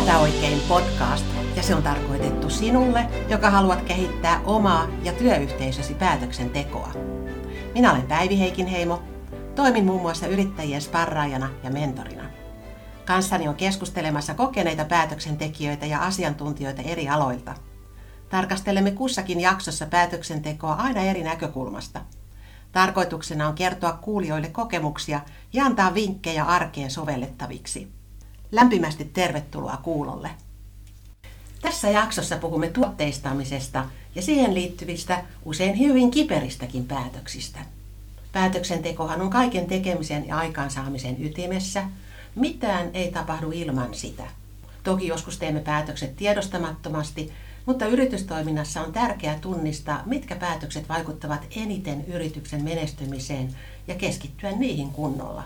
Päätä oikein podcast ja se on tarkoitettu sinulle, joka haluat kehittää omaa ja työyhteisösi päätöksentekoa. Minä olen Päivi Heikinheimo, toimin muun muassa yrittäjien sparraajana ja mentorina. Kanssani on keskustelemassa kokeneita päätöksentekijöitä ja asiantuntijoita eri aloilta. Tarkastelemme kussakin jaksossa päätöksentekoa aina eri näkökulmasta. Tarkoituksena on kertoa kuulijoille kokemuksia ja antaa vinkkejä arkeen sovellettaviksi. Lämpimästi tervetuloa kuulolle. Tässä jaksossa puhumme tuotteistamisesta ja siihen liittyvistä usein hyvin kiperistäkin päätöksistä. Päätöksentekohan on kaiken tekemisen ja aikaansaamisen ytimessä. Mitään ei tapahdu ilman sitä. Toki joskus teemme päätökset tiedostamattomasti, mutta yritystoiminnassa on tärkeää tunnistaa, mitkä päätökset vaikuttavat eniten yrityksen menestymiseen ja keskittyä niihin kunnolla.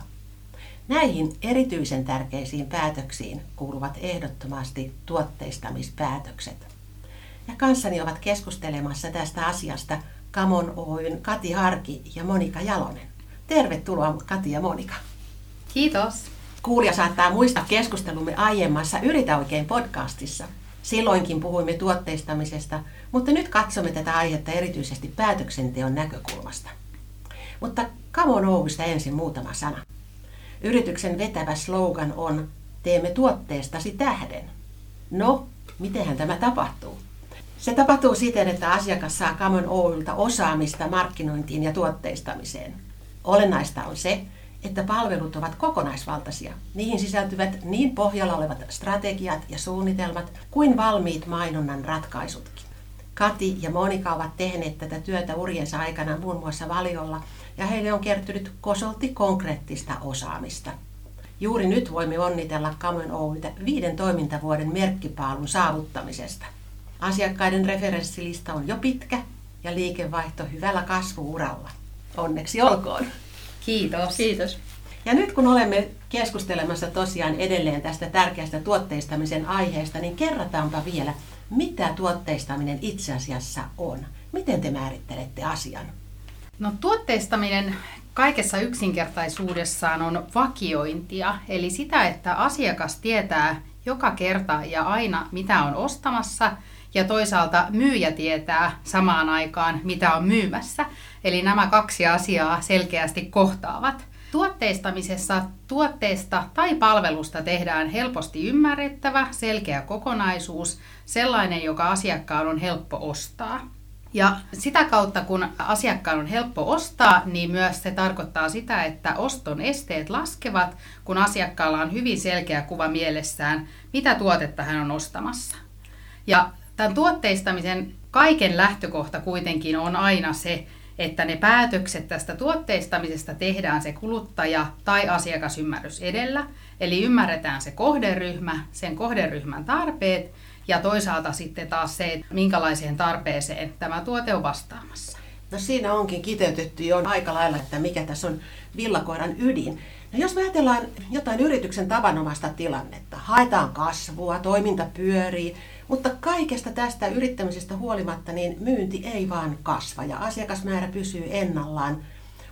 Näihin erityisen tärkeisiin päätöksiin kuuluvat ehdottomasti tuotteistamispäätökset. Ja kanssani ovat keskustelemassa tästä asiasta Kamon Oyn Kati Harki ja Monika Jalonen. Tervetuloa Kati ja Monika. Kiitos. Kuulija saattaa muistaa keskustelumme aiemmassa Yritä oikein podcastissa. Silloinkin puhuimme tuotteistamisesta, mutta nyt katsomme tätä aihetta erityisesti päätöksenteon näkökulmasta. Mutta Kamon Oystä ensin muutama sana. Yrityksen vetävä slogan on Teemme tuotteestasi tähden. No, mitenhän tämä tapahtuu? Se tapahtuu siten, että asiakas saa Kamon Oylta osaamista markkinointiin ja tuotteistamiseen. Olennaista on se, että palvelut ovat kokonaisvaltaisia. Niihin sisältyvät niin pohjalla olevat strategiat ja suunnitelmat kuin valmiit mainonnan ratkaisutkin. Kati ja Monika ovat tehneet tätä työtä urjensa aikana muun muassa valiolla ja heille on kertynyt kosolti konkreettista osaamista. Juuri nyt voimme onnitella Kamen Oytä viiden toimintavuoden merkkipaalun saavuttamisesta. Asiakkaiden referenssilista on jo pitkä ja liikevaihto hyvällä kasvuuralla. Onneksi olkoon! Kiitos. Kiitos. Ja nyt kun olemme keskustelemassa tosiaan edelleen tästä tärkeästä tuotteistamisen aiheesta, niin kerrataanpa vielä, mitä tuotteistaminen itse asiassa on. Miten te määrittelette asian? No tuotteistaminen kaikessa yksinkertaisuudessaan on vakiointia, eli sitä, että asiakas tietää joka kerta ja aina, mitä on ostamassa, ja toisaalta myyjä tietää samaan aikaan, mitä on myymässä. Eli nämä kaksi asiaa selkeästi kohtaavat. Tuotteistamisessa tuotteesta tai palvelusta tehdään helposti ymmärrettävä, selkeä kokonaisuus, sellainen, joka asiakkaan on helppo ostaa. Ja sitä kautta, kun asiakkaan on helppo ostaa, niin myös se tarkoittaa sitä, että oston esteet laskevat, kun asiakkaalla on hyvin selkeä kuva mielessään, mitä tuotetta hän on ostamassa. Ja tämän tuotteistamisen kaiken lähtökohta kuitenkin on aina se, että ne päätökset tästä tuotteistamisesta tehdään se kuluttaja- tai asiakasymmärrys edellä. Eli ymmärretään se kohderyhmä, sen kohderyhmän tarpeet ja toisaalta sitten taas se, että minkälaiseen tarpeeseen tämä tuote on vastaamassa. No siinä onkin kiteytetty jo aika lailla, että mikä tässä on villakoiran ydin. No jos me ajatellaan jotain yrityksen tavanomaista tilannetta, haetaan kasvua, toiminta pyörii, mutta kaikesta tästä yrittämisestä huolimatta niin myynti ei vaan kasva ja asiakasmäärä pysyy ennallaan.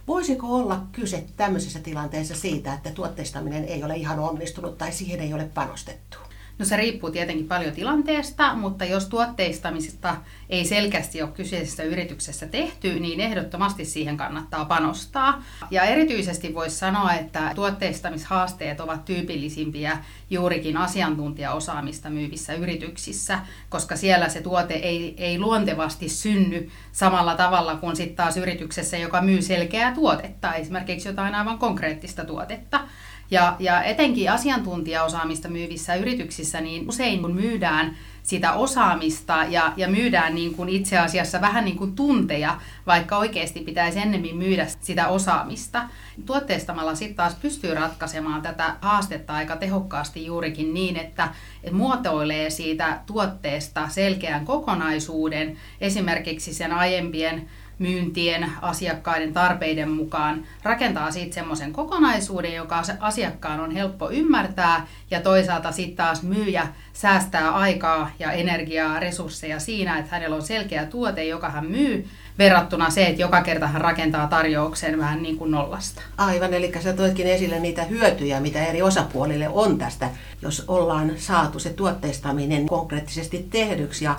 Voisiko olla kyse tämmöisessä tilanteessa siitä, että tuotteistaminen ei ole ihan onnistunut tai siihen ei ole panostettu? No se riippuu tietenkin paljon tilanteesta, mutta jos tuotteistamisesta ei selkeästi ole kyseisessä yrityksessä tehty, niin ehdottomasti siihen kannattaa panostaa. Ja erityisesti voisi sanoa, että tuotteistamishaasteet ovat tyypillisimpiä juurikin asiantuntijaosaamista myyvissä yrityksissä, koska siellä se tuote ei, ei luontevasti synny samalla tavalla kuin sitten taas yrityksessä, joka myy selkeää tuotetta, esimerkiksi jotain aivan konkreettista tuotetta. Ja, ja etenkin asiantuntijaosaamista myyvissä yrityksissä, niin usein kun myydään sitä osaamista ja, ja myydään niin kuin itse asiassa vähän niin kuin tunteja, vaikka oikeasti pitäisi ennemmin myydä sitä osaamista. Tuotteistamalla sitten taas pystyy ratkaisemaan tätä haastetta aika tehokkaasti juurikin niin, että, muotoilee siitä tuotteesta selkeän kokonaisuuden, esimerkiksi sen aiempien myyntien asiakkaiden tarpeiden mukaan rakentaa siitä semmoisen kokonaisuuden, joka asiakkaan on helppo ymmärtää ja toisaalta sitten taas myyjä säästää aikaa ja energiaa, resursseja siinä, että hänellä on selkeä tuote, joka hän myy, verrattuna se, että joka kerta hän rakentaa tarjouksen vähän niin kuin nollasta. Aivan, eli sä toitkin esille niitä hyötyjä, mitä eri osapuolille on tästä, jos ollaan saatu se tuotteistaminen konkreettisesti tehdyksi. Ja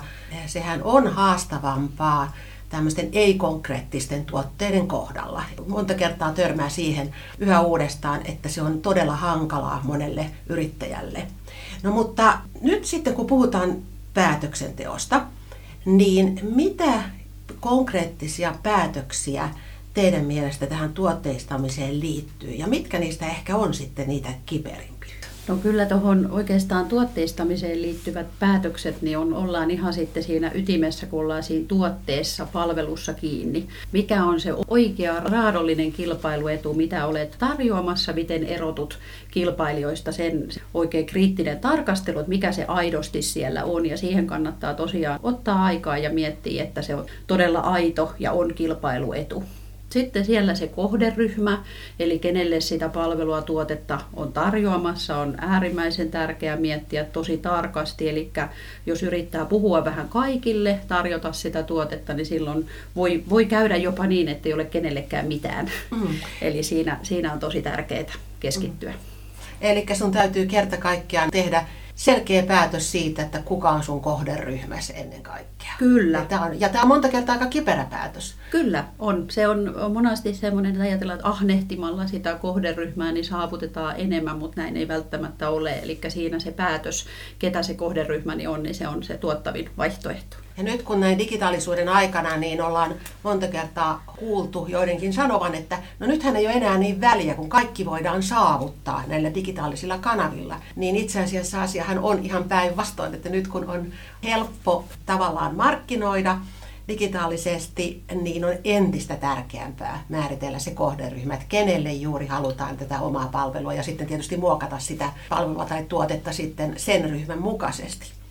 sehän on haastavampaa tämmöisten ei-konkreettisten tuotteiden kohdalla. Monta kertaa törmää siihen yhä uudestaan, että se on todella hankalaa monelle yrittäjälle. No mutta nyt sitten kun puhutaan päätöksenteosta, niin mitä konkreettisia päätöksiä teidän mielestä tähän tuotteistamiseen liittyy ja mitkä niistä ehkä on sitten niitä kiperimpiä? No kyllä tuohon oikeastaan tuotteistamiseen liittyvät päätökset, niin on, ollaan ihan sitten siinä ytimessä, kun ollaan siinä tuotteessa, palvelussa kiinni. Mikä on se oikea raadollinen kilpailuetu, mitä olet tarjoamassa, miten erotut kilpailijoista, sen oikein kriittinen tarkastelu, että mikä se aidosti siellä on. Ja siihen kannattaa tosiaan ottaa aikaa ja miettiä, että se on todella aito ja on kilpailuetu. Sitten siellä se kohderyhmä, eli kenelle sitä palvelua, tuotetta on tarjoamassa, on äärimmäisen tärkeää miettiä tosi tarkasti. Eli jos yrittää puhua vähän kaikille, tarjota sitä tuotetta, niin silloin voi, voi käydä jopa niin, että ei ole kenellekään mitään. Mm. Eli siinä, siinä on tosi tärkeää keskittyä. Mm. Eli sun täytyy kerta kaikkiaan tehdä selkeä päätös siitä, että kuka on sun kohderyhmässä ennen kaikkea. Kyllä. Ja tämä on, ja tämä on monta kertaa aika kiperä päätös. Kyllä, on. Se on, on monasti semmoinen, että ajatellaan, että ahnehtimalla sitä kohderyhmää niin saavutetaan enemmän, mutta näin ei välttämättä ole. Eli siinä se päätös, ketä se kohderyhmäni on, niin se on se tuottavin vaihtoehto. Ja nyt kun näin digitaalisuuden aikana, niin ollaan monta kertaa kuultu joidenkin sanovan, että no nythän ei ole enää niin väliä, kun kaikki voidaan saavuttaa näillä digitaalisilla kanavilla. Niin itse asiassa asiahan on ihan päinvastoin, että nyt kun on helppo tavallaan markkinoida, digitaalisesti, niin on entistä tärkeämpää määritellä se kohderyhmä, että kenelle juuri halutaan tätä omaa palvelua ja sitten tietysti muokata sitä palvelua tai tuotetta sitten sen ryhmän mukaisesti.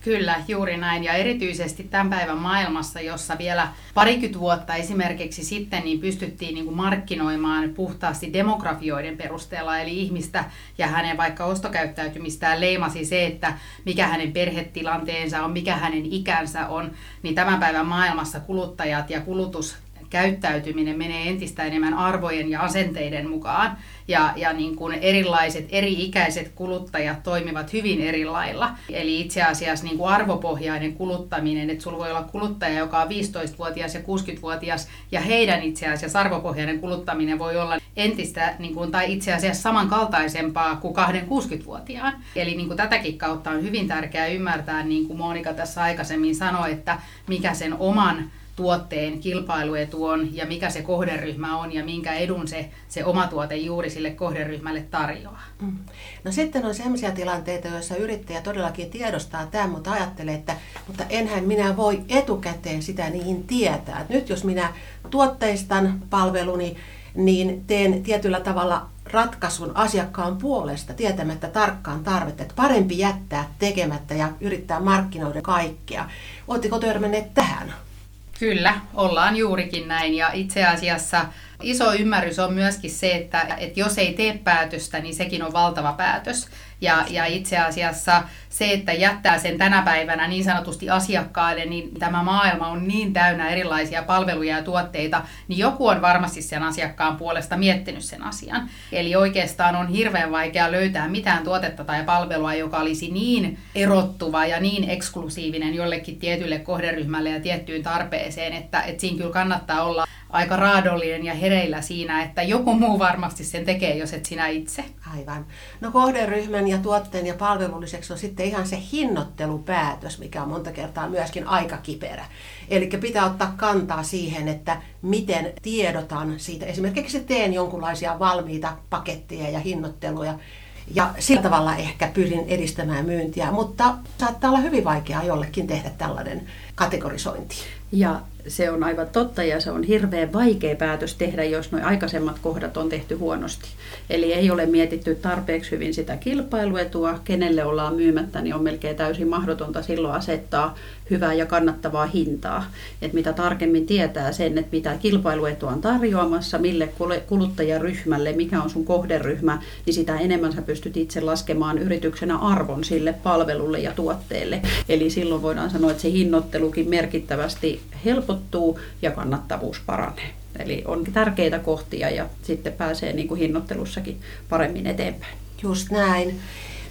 Kyllä, juuri näin. Ja erityisesti tämän päivän maailmassa, jossa vielä parikymmentä vuotta esimerkiksi sitten niin pystyttiin niin kuin markkinoimaan puhtaasti demografioiden perusteella, eli ihmistä ja hänen vaikka ostokäyttäytymistään leimasi se, että mikä hänen perhetilanteensa on, mikä hänen ikänsä on, niin tämän päivän maailmassa kuluttajat ja kulutus käyttäytyminen menee entistä enemmän arvojen ja asenteiden mukaan. Ja, ja niin kuin erilaiset, eri-ikäiset kuluttajat toimivat hyvin eri lailla. Eli itse asiassa niin kuin arvopohjainen kuluttaminen, että sulla voi olla kuluttaja, joka on 15-vuotias ja 60-vuotias, ja heidän itse asiassa arvopohjainen kuluttaminen voi olla entistä, niin kuin, tai itse asiassa samankaltaisempaa kuin kahden 60-vuotiaan. Eli niin kuin tätäkin kautta on hyvin tärkeää ymmärtää, niin kuin Monika tässä aikaisemmin sanoi, että mikä sen oman tuotteen kilpailuetu on ja mikä se kohderyhmä on ja minkä edun se, se oma tuote juuri sille kohderyhmälle tarjoaa. Mm. No sitten on sellaisia tilanteita, joissa yrittäjä todellakin tiedostaa tämän, mutta ajattelee, että mutta enhän minä voi etukäteen sitä niin tietää. Nyt jos minä tuotteistan palveluni, niin teen tietyllä tavalla ratkaisun asiakkaan puolesta tietämättä tarkkaan tarvetta, että parempi jättää tekemättä ja yrittää markkinoida kaikkea. Oletteko törmänneet tähän? Kyllä, ollaan juurikin näin ja itse asiassa iso ymmärrys on myöskin se, että, että jos ei tee päätöstä, niin sekin on valtava päätös. Ja, ja itse asiassa se, että jättää sen tänä päivänä niin sanotusti asiakkaille, niin tämä maailma on niin täynnä erilaisia palveluja ja tuotteita, niin joku on varmasti sen asiakkaan puolesta miettinyt sen asian. Eli oikeastaan on hirveän vaikea löytää mitään tuotetta tai palvelua, joka olisi niin erottuva ja niin eksklusiivinen jollekin tietylle kohderyhmälle ja tiettyyn tarpeeseen, että, että siinä kyllä kannattaa olla aika raadollinen ja hereillä siinä, että joku muu varmasti sen tekee, jos et sinä itse. Aivan. No kohderyhmän ja tuotteen ja palvelulliseksi on sitten ihan se hinnoittelupäätös, mikä on monta kertaa myöskin aika kiperä. Eli pitää ottaa kantaa siihen, että miten tiedotan siitä. Esimerkiksi teen jonkinlaisia valmiita paketteja ja hinnoitteluja, ja sillä tavalla ehkä pyrin edistämään myyntiä, mutta saattaa olla hyvin vaikeaa jollekin tehdä tällainen kategorisointi. Ja se on aivan totta ja se on hirveän vaikea päätös tehdä, jos nuo aikaisemmat kohdat on tehty huonosti. Eli ei ole mietitty tarpeeksi hyvin sitä kilpailuetua, kenelle ollaan myymättä, niin on melkein täysin mahdotonta silloin asettaa hyvää ja kannattavaa hintaa. Et mitä tarkemmin tietää sen, että mitä kilpailuetua on tarjoamassa, mille kuluttajaryhmälle, mikä on sun kohderyhmä, niin sitä enemmän sä pystyt itse laskemaan yrityksenä arvon sille palvelulle ja tuotteelle. Eli silloin voidaan sanoa, että se hinnoittelukin merkittävästi helpottuu helpottuu ja kannattavuus paranee. Eli on tärkeitä kohtia ja sitten pääsee niin kuin hinnoittelussakin paremmin eteenpäin. Just näin.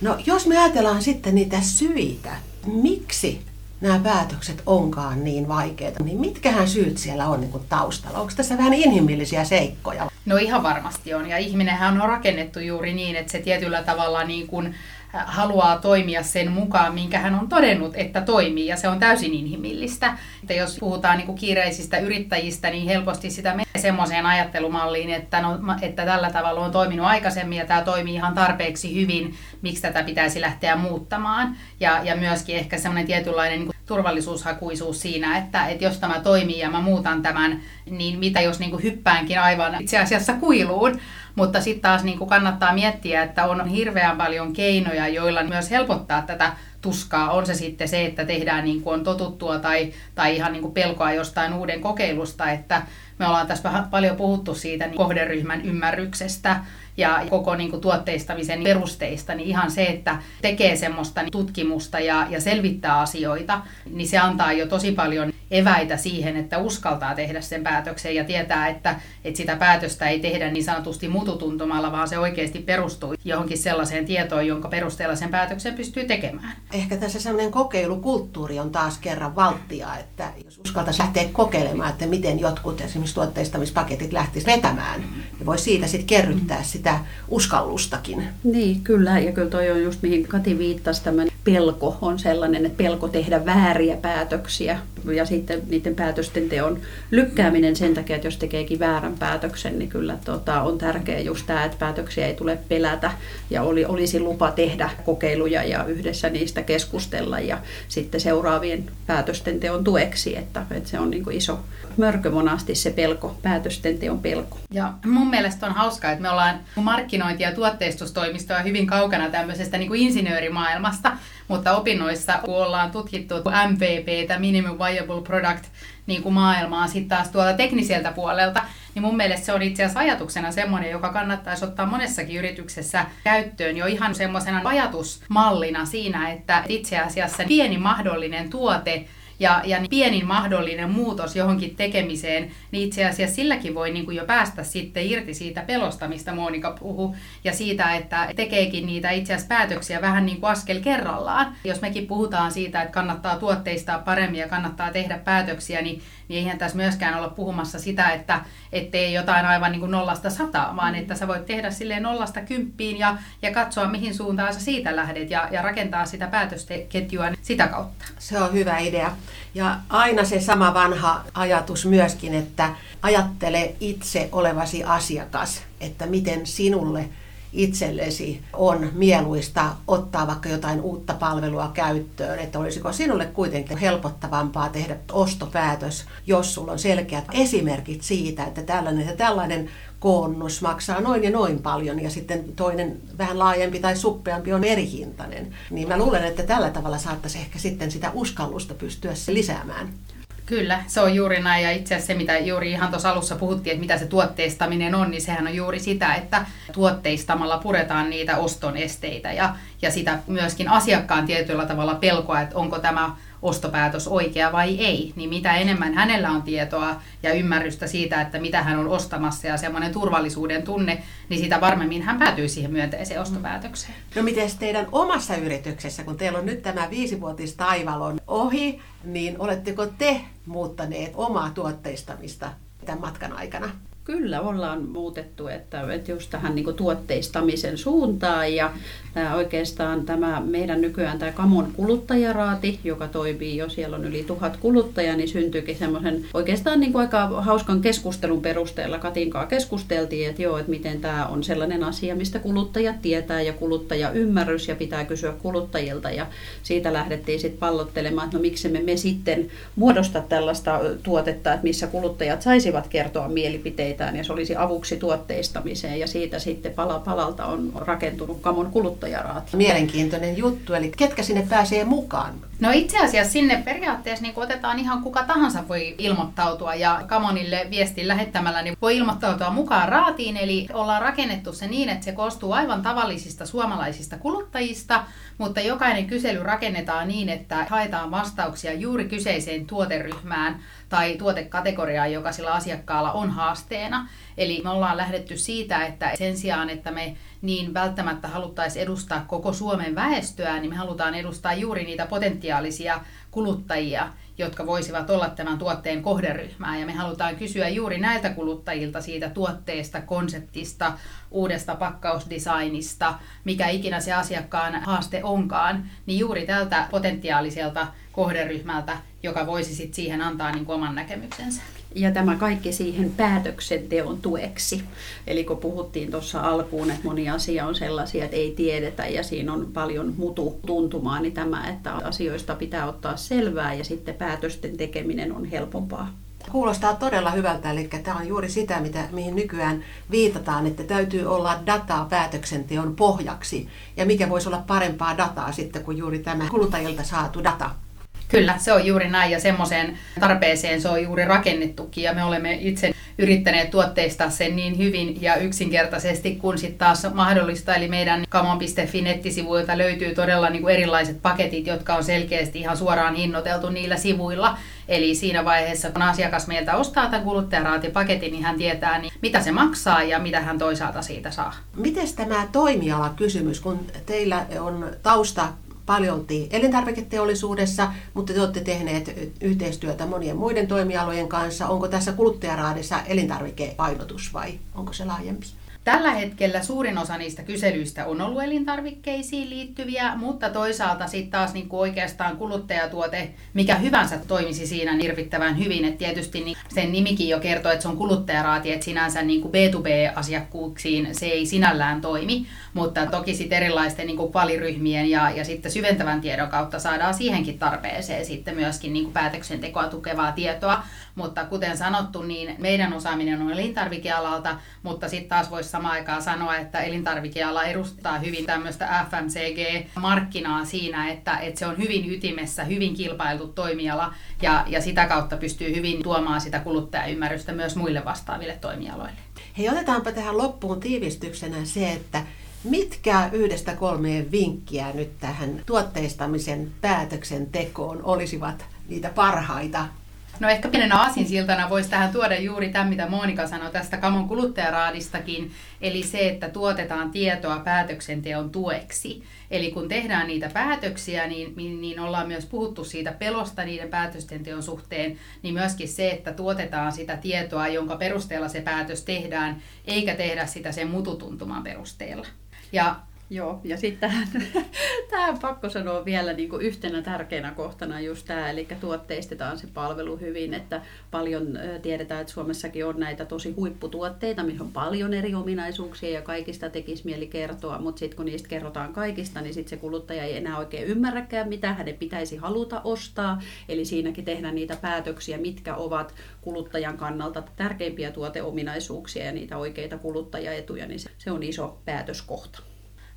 No jos me ajatellaan sitten niitä syitä, miksi nämä päätökset onkaan niin vaikeita, niin mitkähän syyt siellä on niin kuin taustalla? Onko tässä vähän inhimillisiä seikkoja? No ihan varmasti on. Ja ihminenhän on rakennettu juuri niin, että se tietyllä tavalla niin kuin haluaa toimia sen mukaan, minkä hän on todennut, että toimii, ja se on täysin inhimillistä. Että jos puhutaan niin kuin kiireisistä yrittäjistä, niin helposti sitä menee semmoiseen ajattelumalliin, että, no, että tällä tavalla on toiminut aikaisemmin, ja tämä toimii ihan tarpeeksi hyvin, miksi tätä pitäisi lähteä muuttamaan. Ja, ja myöskin ehkä semmoinen tietynlainen niin turvallisuushakuisuus siinä, että, että jos tämä toimii ja mä muutan tämän, niin mitä jos niin kuin hyppäänkin aivan itse asiassa kuiluun. Mutta sitten taas niin kuin kannattaa miettiä, että on hirveän paljon keinoja, joilla myös helpottaa tätä tuskaa. On se sitten se, että tehdään niin kuin on totuttua tai, tai ihan niin kuin pelkoa jostain uuden kokeilusta. Että me ollaan tässä paljon puhuttu siitä niin kohderyhmän ymmärryksestä ja koko niin kuin tuotteistamisen perusteista, niin ihan se, että tekee semmoista tutkimusta ja, ja selvittää asioita, niin se antaa jo tosi paljon eväitä siihen, että uskaltaa tehdä sen päätöksen ja tietää, että, että sitä päätöstä ei tehdä niin sanotusti mututuntumalla, vaan se oikeasti perustuu johonkin sellaiseen tietoon, jonka perusteella sen päätöksen pystyy tekemään. Ehkä tässä sellainen kokeilukulttuuri on taas kerran valttia, että jos uskaltaisi lähteä kokeilemaan, että miten jotkut esimerkiksi tuotteistamispaketit lähtisivät vetämään, niin voi siitä sitten kerryttää sitä uskallustakin. Niin, kyllä. Ja kyllä toi on just mihin Kati viittasi, tämmöinen pelko on sellainen, että pelko tehdä vääriä päätöksiä ja sitten niiden päätösten teon lykkääminen sen takia, että jos tekeekin väärän päätöksen, niin kyllä tota, on tärkeää just tämä, että päätöksiä ei tule pelätä ja oli, olisi lupa tehdä kokeiluja ja yhdessä niistä keskustella ja sitten seuraavien päätösten teon tueksi, että, että se on niin kuin iso mörkö monasti se pelko, päätösten teon pelko. Ja mun mielestä on hauskaa, että me ollaan markkinointi- ja tuotteistustoimistoa hyvin kaukana tämmöisestä niin kuin insinöörimaailmasta, mutta opinnoissa, kun ollaan tutkittu MVP, Minimum Viable Product, niin kuin maailmaa sitten taas tuolta tekniseltä puolelta, niin mun mielestä se on itse asiassa ajatuksena semmoinen, joka kannattaisi ottaa monessakin yrityksessä käyttöön jo ihan semmoisena ajatusmallina siinä, että itse asiassa pieni mahdollinen tuote ja, ja niin pienin mahdollinen muutos johonkin tekemiseen, niin itse asiassa silläkin voi niin kuin jo päästä sitten irti siitä pelosta, mistä Monika puhuu, ja siitä, että tekeekin niitä itse asiassa päätöksiä vähän niin kuin askel kerrallaan. Jos mekin puhutaan siitä, että kannattaa tuotteistaa paremmin ja kannattaa tehdä päätöksiä, niin, niin eihän tässä myöskään olla puhumassa sitä, että ettei jotain aivan niin kuin nollasta sataa, vaan että sä voit tehdä silleen nollasta kymppiin ja, ja katsoa, mihin suuntaan sä siitä lähdet ja, ja rakentaa sitä päätösketjua sitä kautta. Se on hyvä idea. Ja aina se sama vanha ajatus myöskin, että ajattele itse olevasi asiakas, että miten sinulle itsellesi on mieluista ottaa vaikka jotain uutta palvelua käyttöön, että olisiko sinulle kuitenkin helpottavampaa tehdä ostopäätös, jos sulla on selkeät esimerkit siitä, että tällainen ja tällainen koonnus maksaa noin ja noin paljon ja sitten toinen vähän laajempi tai suppeampi on erihintainen. Niin mä luulen, että tällä tavalla saattaisi ehkä sitten sitä uskallusta pystyä lisäämään. Kyllä, se on juuri näin ja itse asiassa se, mitä juuri ihan tuossa alussa puhuttiin, että mitä se tuotteistaminen on, niin sehän on juuri sitä, että tuotteistamalla puretaan niitä oston esteitä ja, ja sitä myöskin asiakkaan tietyllä tavalla pelkoa, että onko tämä ostopäätös oikea vai ei, niin mitä enemmän hänellä on tietoa ja ymmärrystä siitä, että mitä hän on ostamassa ja semmoinen turvallisuuden tunne, niin sitä varmemmin hän päätyy siihen myönteiseen ostopäätökseen. No miten teidän omassa yrityksessä, kun teillä on nyt tämä viisivuotis taivalon ohi, niin oletteko te muuttaneet omaa tuotteistamista tämän matkan aikana? Kyllä ollaan muutettu, että, että just tähän niin tuotteistamisen suuntaan ja tämä oikeastaan tämä meidän nykyään tämä Kamon kuluttajaraati, joka toimii jo, siellä on yli tuhat kuluttajaa, niin syntyykin semmoisen oikeastaan niin kuin aika hauskan keskustelun perusteella. Katinkaa keskusteltiin, että joo, että miten tämä on sellainen asia, mistä kuluttajat tietää ja kuluttajaymmärrys ja pitää kysyä kuluttajilta. Ja siitä lähdettiin sitten pallottelemaan, että no miksi me, me sitten muodosta tällaista tuotetta, että missä kuluttajat saisivat kertoa mielipiteitään ja se olisi avuksi tuotteistamiseen ja siitä sitten pala palalta on rakentunut Kamon kuluttaja kuluttajaraati. Mielenkiintoinen juttu, eli ketkä sinne pääsee mukaan? No itse asiassa sinne periaatteessa niin otetaan ihan kuka tahansa voi ilmoittautua ja Kamonille viestin lähettämällä niin voi ilmoittautua mukaan raatiin. Eli ollaan rakennettu se niin, että se koostuu aivan tavallisista suomalaisista kuluttajista, mutta jokainen kysely rakennetaan niin, että haetaan vastauksia juuri kyseiseen tuoteryhmään tai tuotekategoriaa, joka sillä asiakkaalla on haasteena. Eli me ollaan lähdetty siitä, että sen sijaan, että me niin välttämättä haluttaisiin edustaa koko Suomen väestöä, niin me halutaan edustaa juuri niitä potentiaalisia kuluttajia, jotka voisivat olla tämän tuotteen kohderyhmää. Ja me halutaan kysyä juuri näiltä kuluttajilta siitä tuotteesta, konseptista, uudesta pakkausdesignista, mikä ikinä se asiakkaan haaste onkaan, niin juuri tältä potentiaaliselta kohderyhmältä, joka voisi sitten siihen antaa niin oman näkemyksensä. Ja tämä kaikki siihen päätöksenteon tueksi. Eli kun puhuttiin tuossa alkuun, että moni asia on sellaisia, että ei tiedetä ja siinä on paljon mutu tuntumaa, niin tämä, että asioista pitää ottaa selvää ja sitten päätösten tekeminen on helpompaa. Kuulostaa todella hyvältä, eli tämä on juuri sitä, mitä, mihin nykyään viitataan, että täytyy olla dataa päätöksenteon pohjaksi. Ja mikä voisi olla parempaa dataa sitten kuin juuri tämä kuluttajilta saatu data. Kyllä, se on juuri näin ja semmoiseen tarpeeseen se on juuri rakennettukin ja me olemme itse yrittäneet tuotteistaa sen niin hyvin ja yksinkertaisesti kuin sitten taas mahdollista. Eli meidän kamon.fi nettisivuilta löytyy todella niin kuin erilaiset paketit, jotka on selkeästi ihan suoraan hinnoiteltu niillä sivuilla. Eli siinä vaiheessa, kun asiakas meiltä ostaa tämän kuluttajaraatipaketin, niin hän tietää, niin mitä se maksaa ja mitä hän toisaalta siitä saa. Miten tämä toimiala kysymys, kun teillä on tausta paljolti elintarviketeollisuudessa, mutta te olette tehneet yhteistyötä monien muiden toimialojen kanssa. Onko tässä kuluttajaraadissa elintarvikepainotus vai onko se laajempi? Tällä hetkellä suurin osa niistä kyselyistä on ollut elintarvikkeisiin liittyviä, mutta toisaalta sitten taas niin kuin oikeastaan kuluttajatuote, mikä hyvänsä toimisi siinä hirvittävän hyvin. Et tietysti niin sen nimikin jo kertoo, että se on kuluttajaraati, että sinänsä niin kuin B2B-asiakkuuksiin se ei sinällään toimi, mutta toki sitten erilaisten niin kuin valiryhmien ja, ja sitten syventävän tiedon kautta saadaan siihenkin tarpeeseen sitten myöskin niin kuin päätöksentekoa tukevaa tietoa. Mutta kuten sanottu, niin meidän osaaminen on elintarvikealalta, mutta sitten taas voisi samaan aikaan sanoa, että elintarvikeala edustaa hyvin tämmöistä FMCG-markkinaa siinä, että, että se on hyvin ytimessä, hyvin kilpailtu toimiala ja, ja sitä kautta pystyy hyvin tuomaan sitä kuluttajaymmärrystä myös muille vastaaville toimialoille. Hei, otetaanpa tähän loppuun tiivistyksenä se, että Mitkä yhdestä kolmeen vinkkiä nyt tähän tuotteistamisen päätöksentekoon olisivat niitä parhaita No ehkä pienenä aasinsiltana voisi tähän tuoda juuri tämän, mitä Monika sanoi tästä Kamon kuluttajaraadistakin, eli se, että tuotetaan tietoa päätöksenteon tueksi. Eli kun tehdään niitä päätöksiä, niin, niin, niin ollaan myös puhuttu siitä pelosta niiden päätösten teon suhteen, niin myöskin se, että tuotetaan sitä tietoa, jonka perusteella se päätös tehdään, eikä tehdä sitä sen mututuntuman perusteella. Ja Joo, ja sitten tähän, tähän pakko sanoa vielä niin kuin yhtenä tärkeänä kohtana just tämä, eli tuotteistetaan se palvelu hyvin, että paljon tiedetään, että Suomessakin on näitä tosi huipputuotteita, missä on paljon eri ominaisuuksia ja kaikista tekisi mieli kertoa, mutta sitten kun niistä kerrotaan kaikista, niin sitten se kuluttaja ei enää oikein ymmärräkään, mitä hänen pitäisi haluta ostaa, eli siinäkin tehdään niitä päätöksiä, mitkä ovat kuluttajan kannalta tärkeimpiä tuoteominaisuuksia ja niitä oikeita kuluttajaetuja, niin se on iso päätöskohta.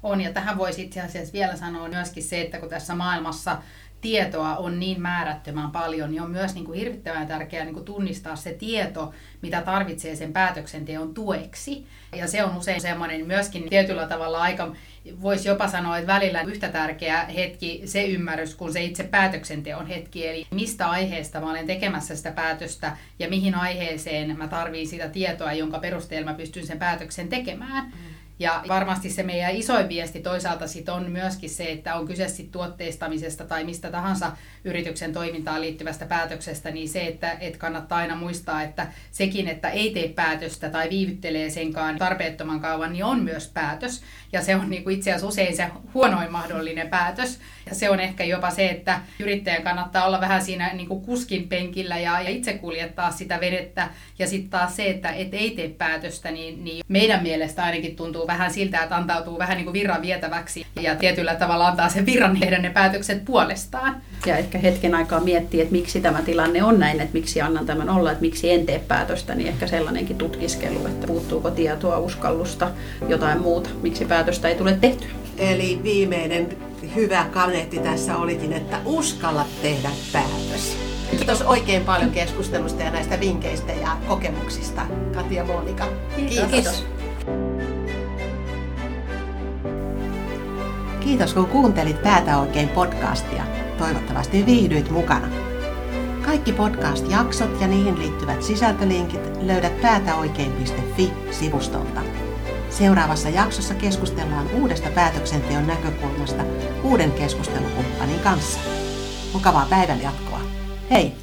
On, ja tähän voisi itse asiassa vielä sanoa myöskin se, että kun tässä maailmassa tietoa on niin määrättömän paljon, niin on myös niin kuin hirvittävän tärkeää niin kuin tunnistaa se tieto, mitä tarvitsee sen päätöksenteon tueksi. Ja se on usein semmoinen myöskin tietyllä tavalla aika, voisi jopa sanoa, että välillä yhtä tärkeä hetki se ymmärrys kuin se itse päätöksenteon hetki. Eli mistä aiheesta mä olen tekemässä sitä päätöstä ja mihin aiheeseen mä tarviin sitä tietoa, jonka perusteella mä pystyn sen päätöksen tekemään. Mm. Ja varmasti se meidän isoin viesti toisaalta sit on myöskin se, että on kyse sit tuotteistamisesta tai mistä tahansa yrityksen toimintaan liittyvästä päätöksestä, niin se, että et kannattaa aina muistaa, että sekin, että ei tee päätöstä tai viivyttelee senkaan tarpeettoman kauan, niin on myös päätös. Ja se on niin kuin itse asiassa usein se huonoin mahdollinen päätös. Ja se on ehkä jopa se, että yrittäjän kannattaa olla vähän siinä niin kuin kuskin penkillä ja, ja itse kuljettaa sitä vedettä. Ja sitten taas se, että et ei tee päätöstä, niin, niin meidän mielestä ainakin tuntuu vähän siltä, että antautuu vähän niin kuin virran vietäväksi ja tietyllä tavalla antaa sen virran tehdä ne päätökset puolestaan. Ja ehkä hetken aikaa miettiä, että miksi tämä tilanne on näin, että miksi annan tämän olla, että miksi en tee päätöstä, niin ehkä sellainenkin tutkiskelu, että puuttuuko tietoa, uskallusta, jotain muuta, miksi päätöstä ei tule tehtyä. Eli viimeinen hyvä kaneetti tässä olikin, että uskalla tehdä päätös. Kiitos oikein paljon keskustelusta ja näistä vinkkeistä ja kokemuksista, Katja Monika. Kiitos. Kiitos. Kiitos kun kuuntelit Päätä oikein podcastia. Toivottavasti viihdyit mukana. Kaikki podcast-jaksot ja niihin liittyvät sisältölinkit löydät päätäoikein.fi-sivustolta. Seuraavassa jaksossa keskustellaan uudesta päätöksenteon näkökulmasta uuden keskustelukumppanin kanssa. Mukavaa päivän jatkoa. Hei!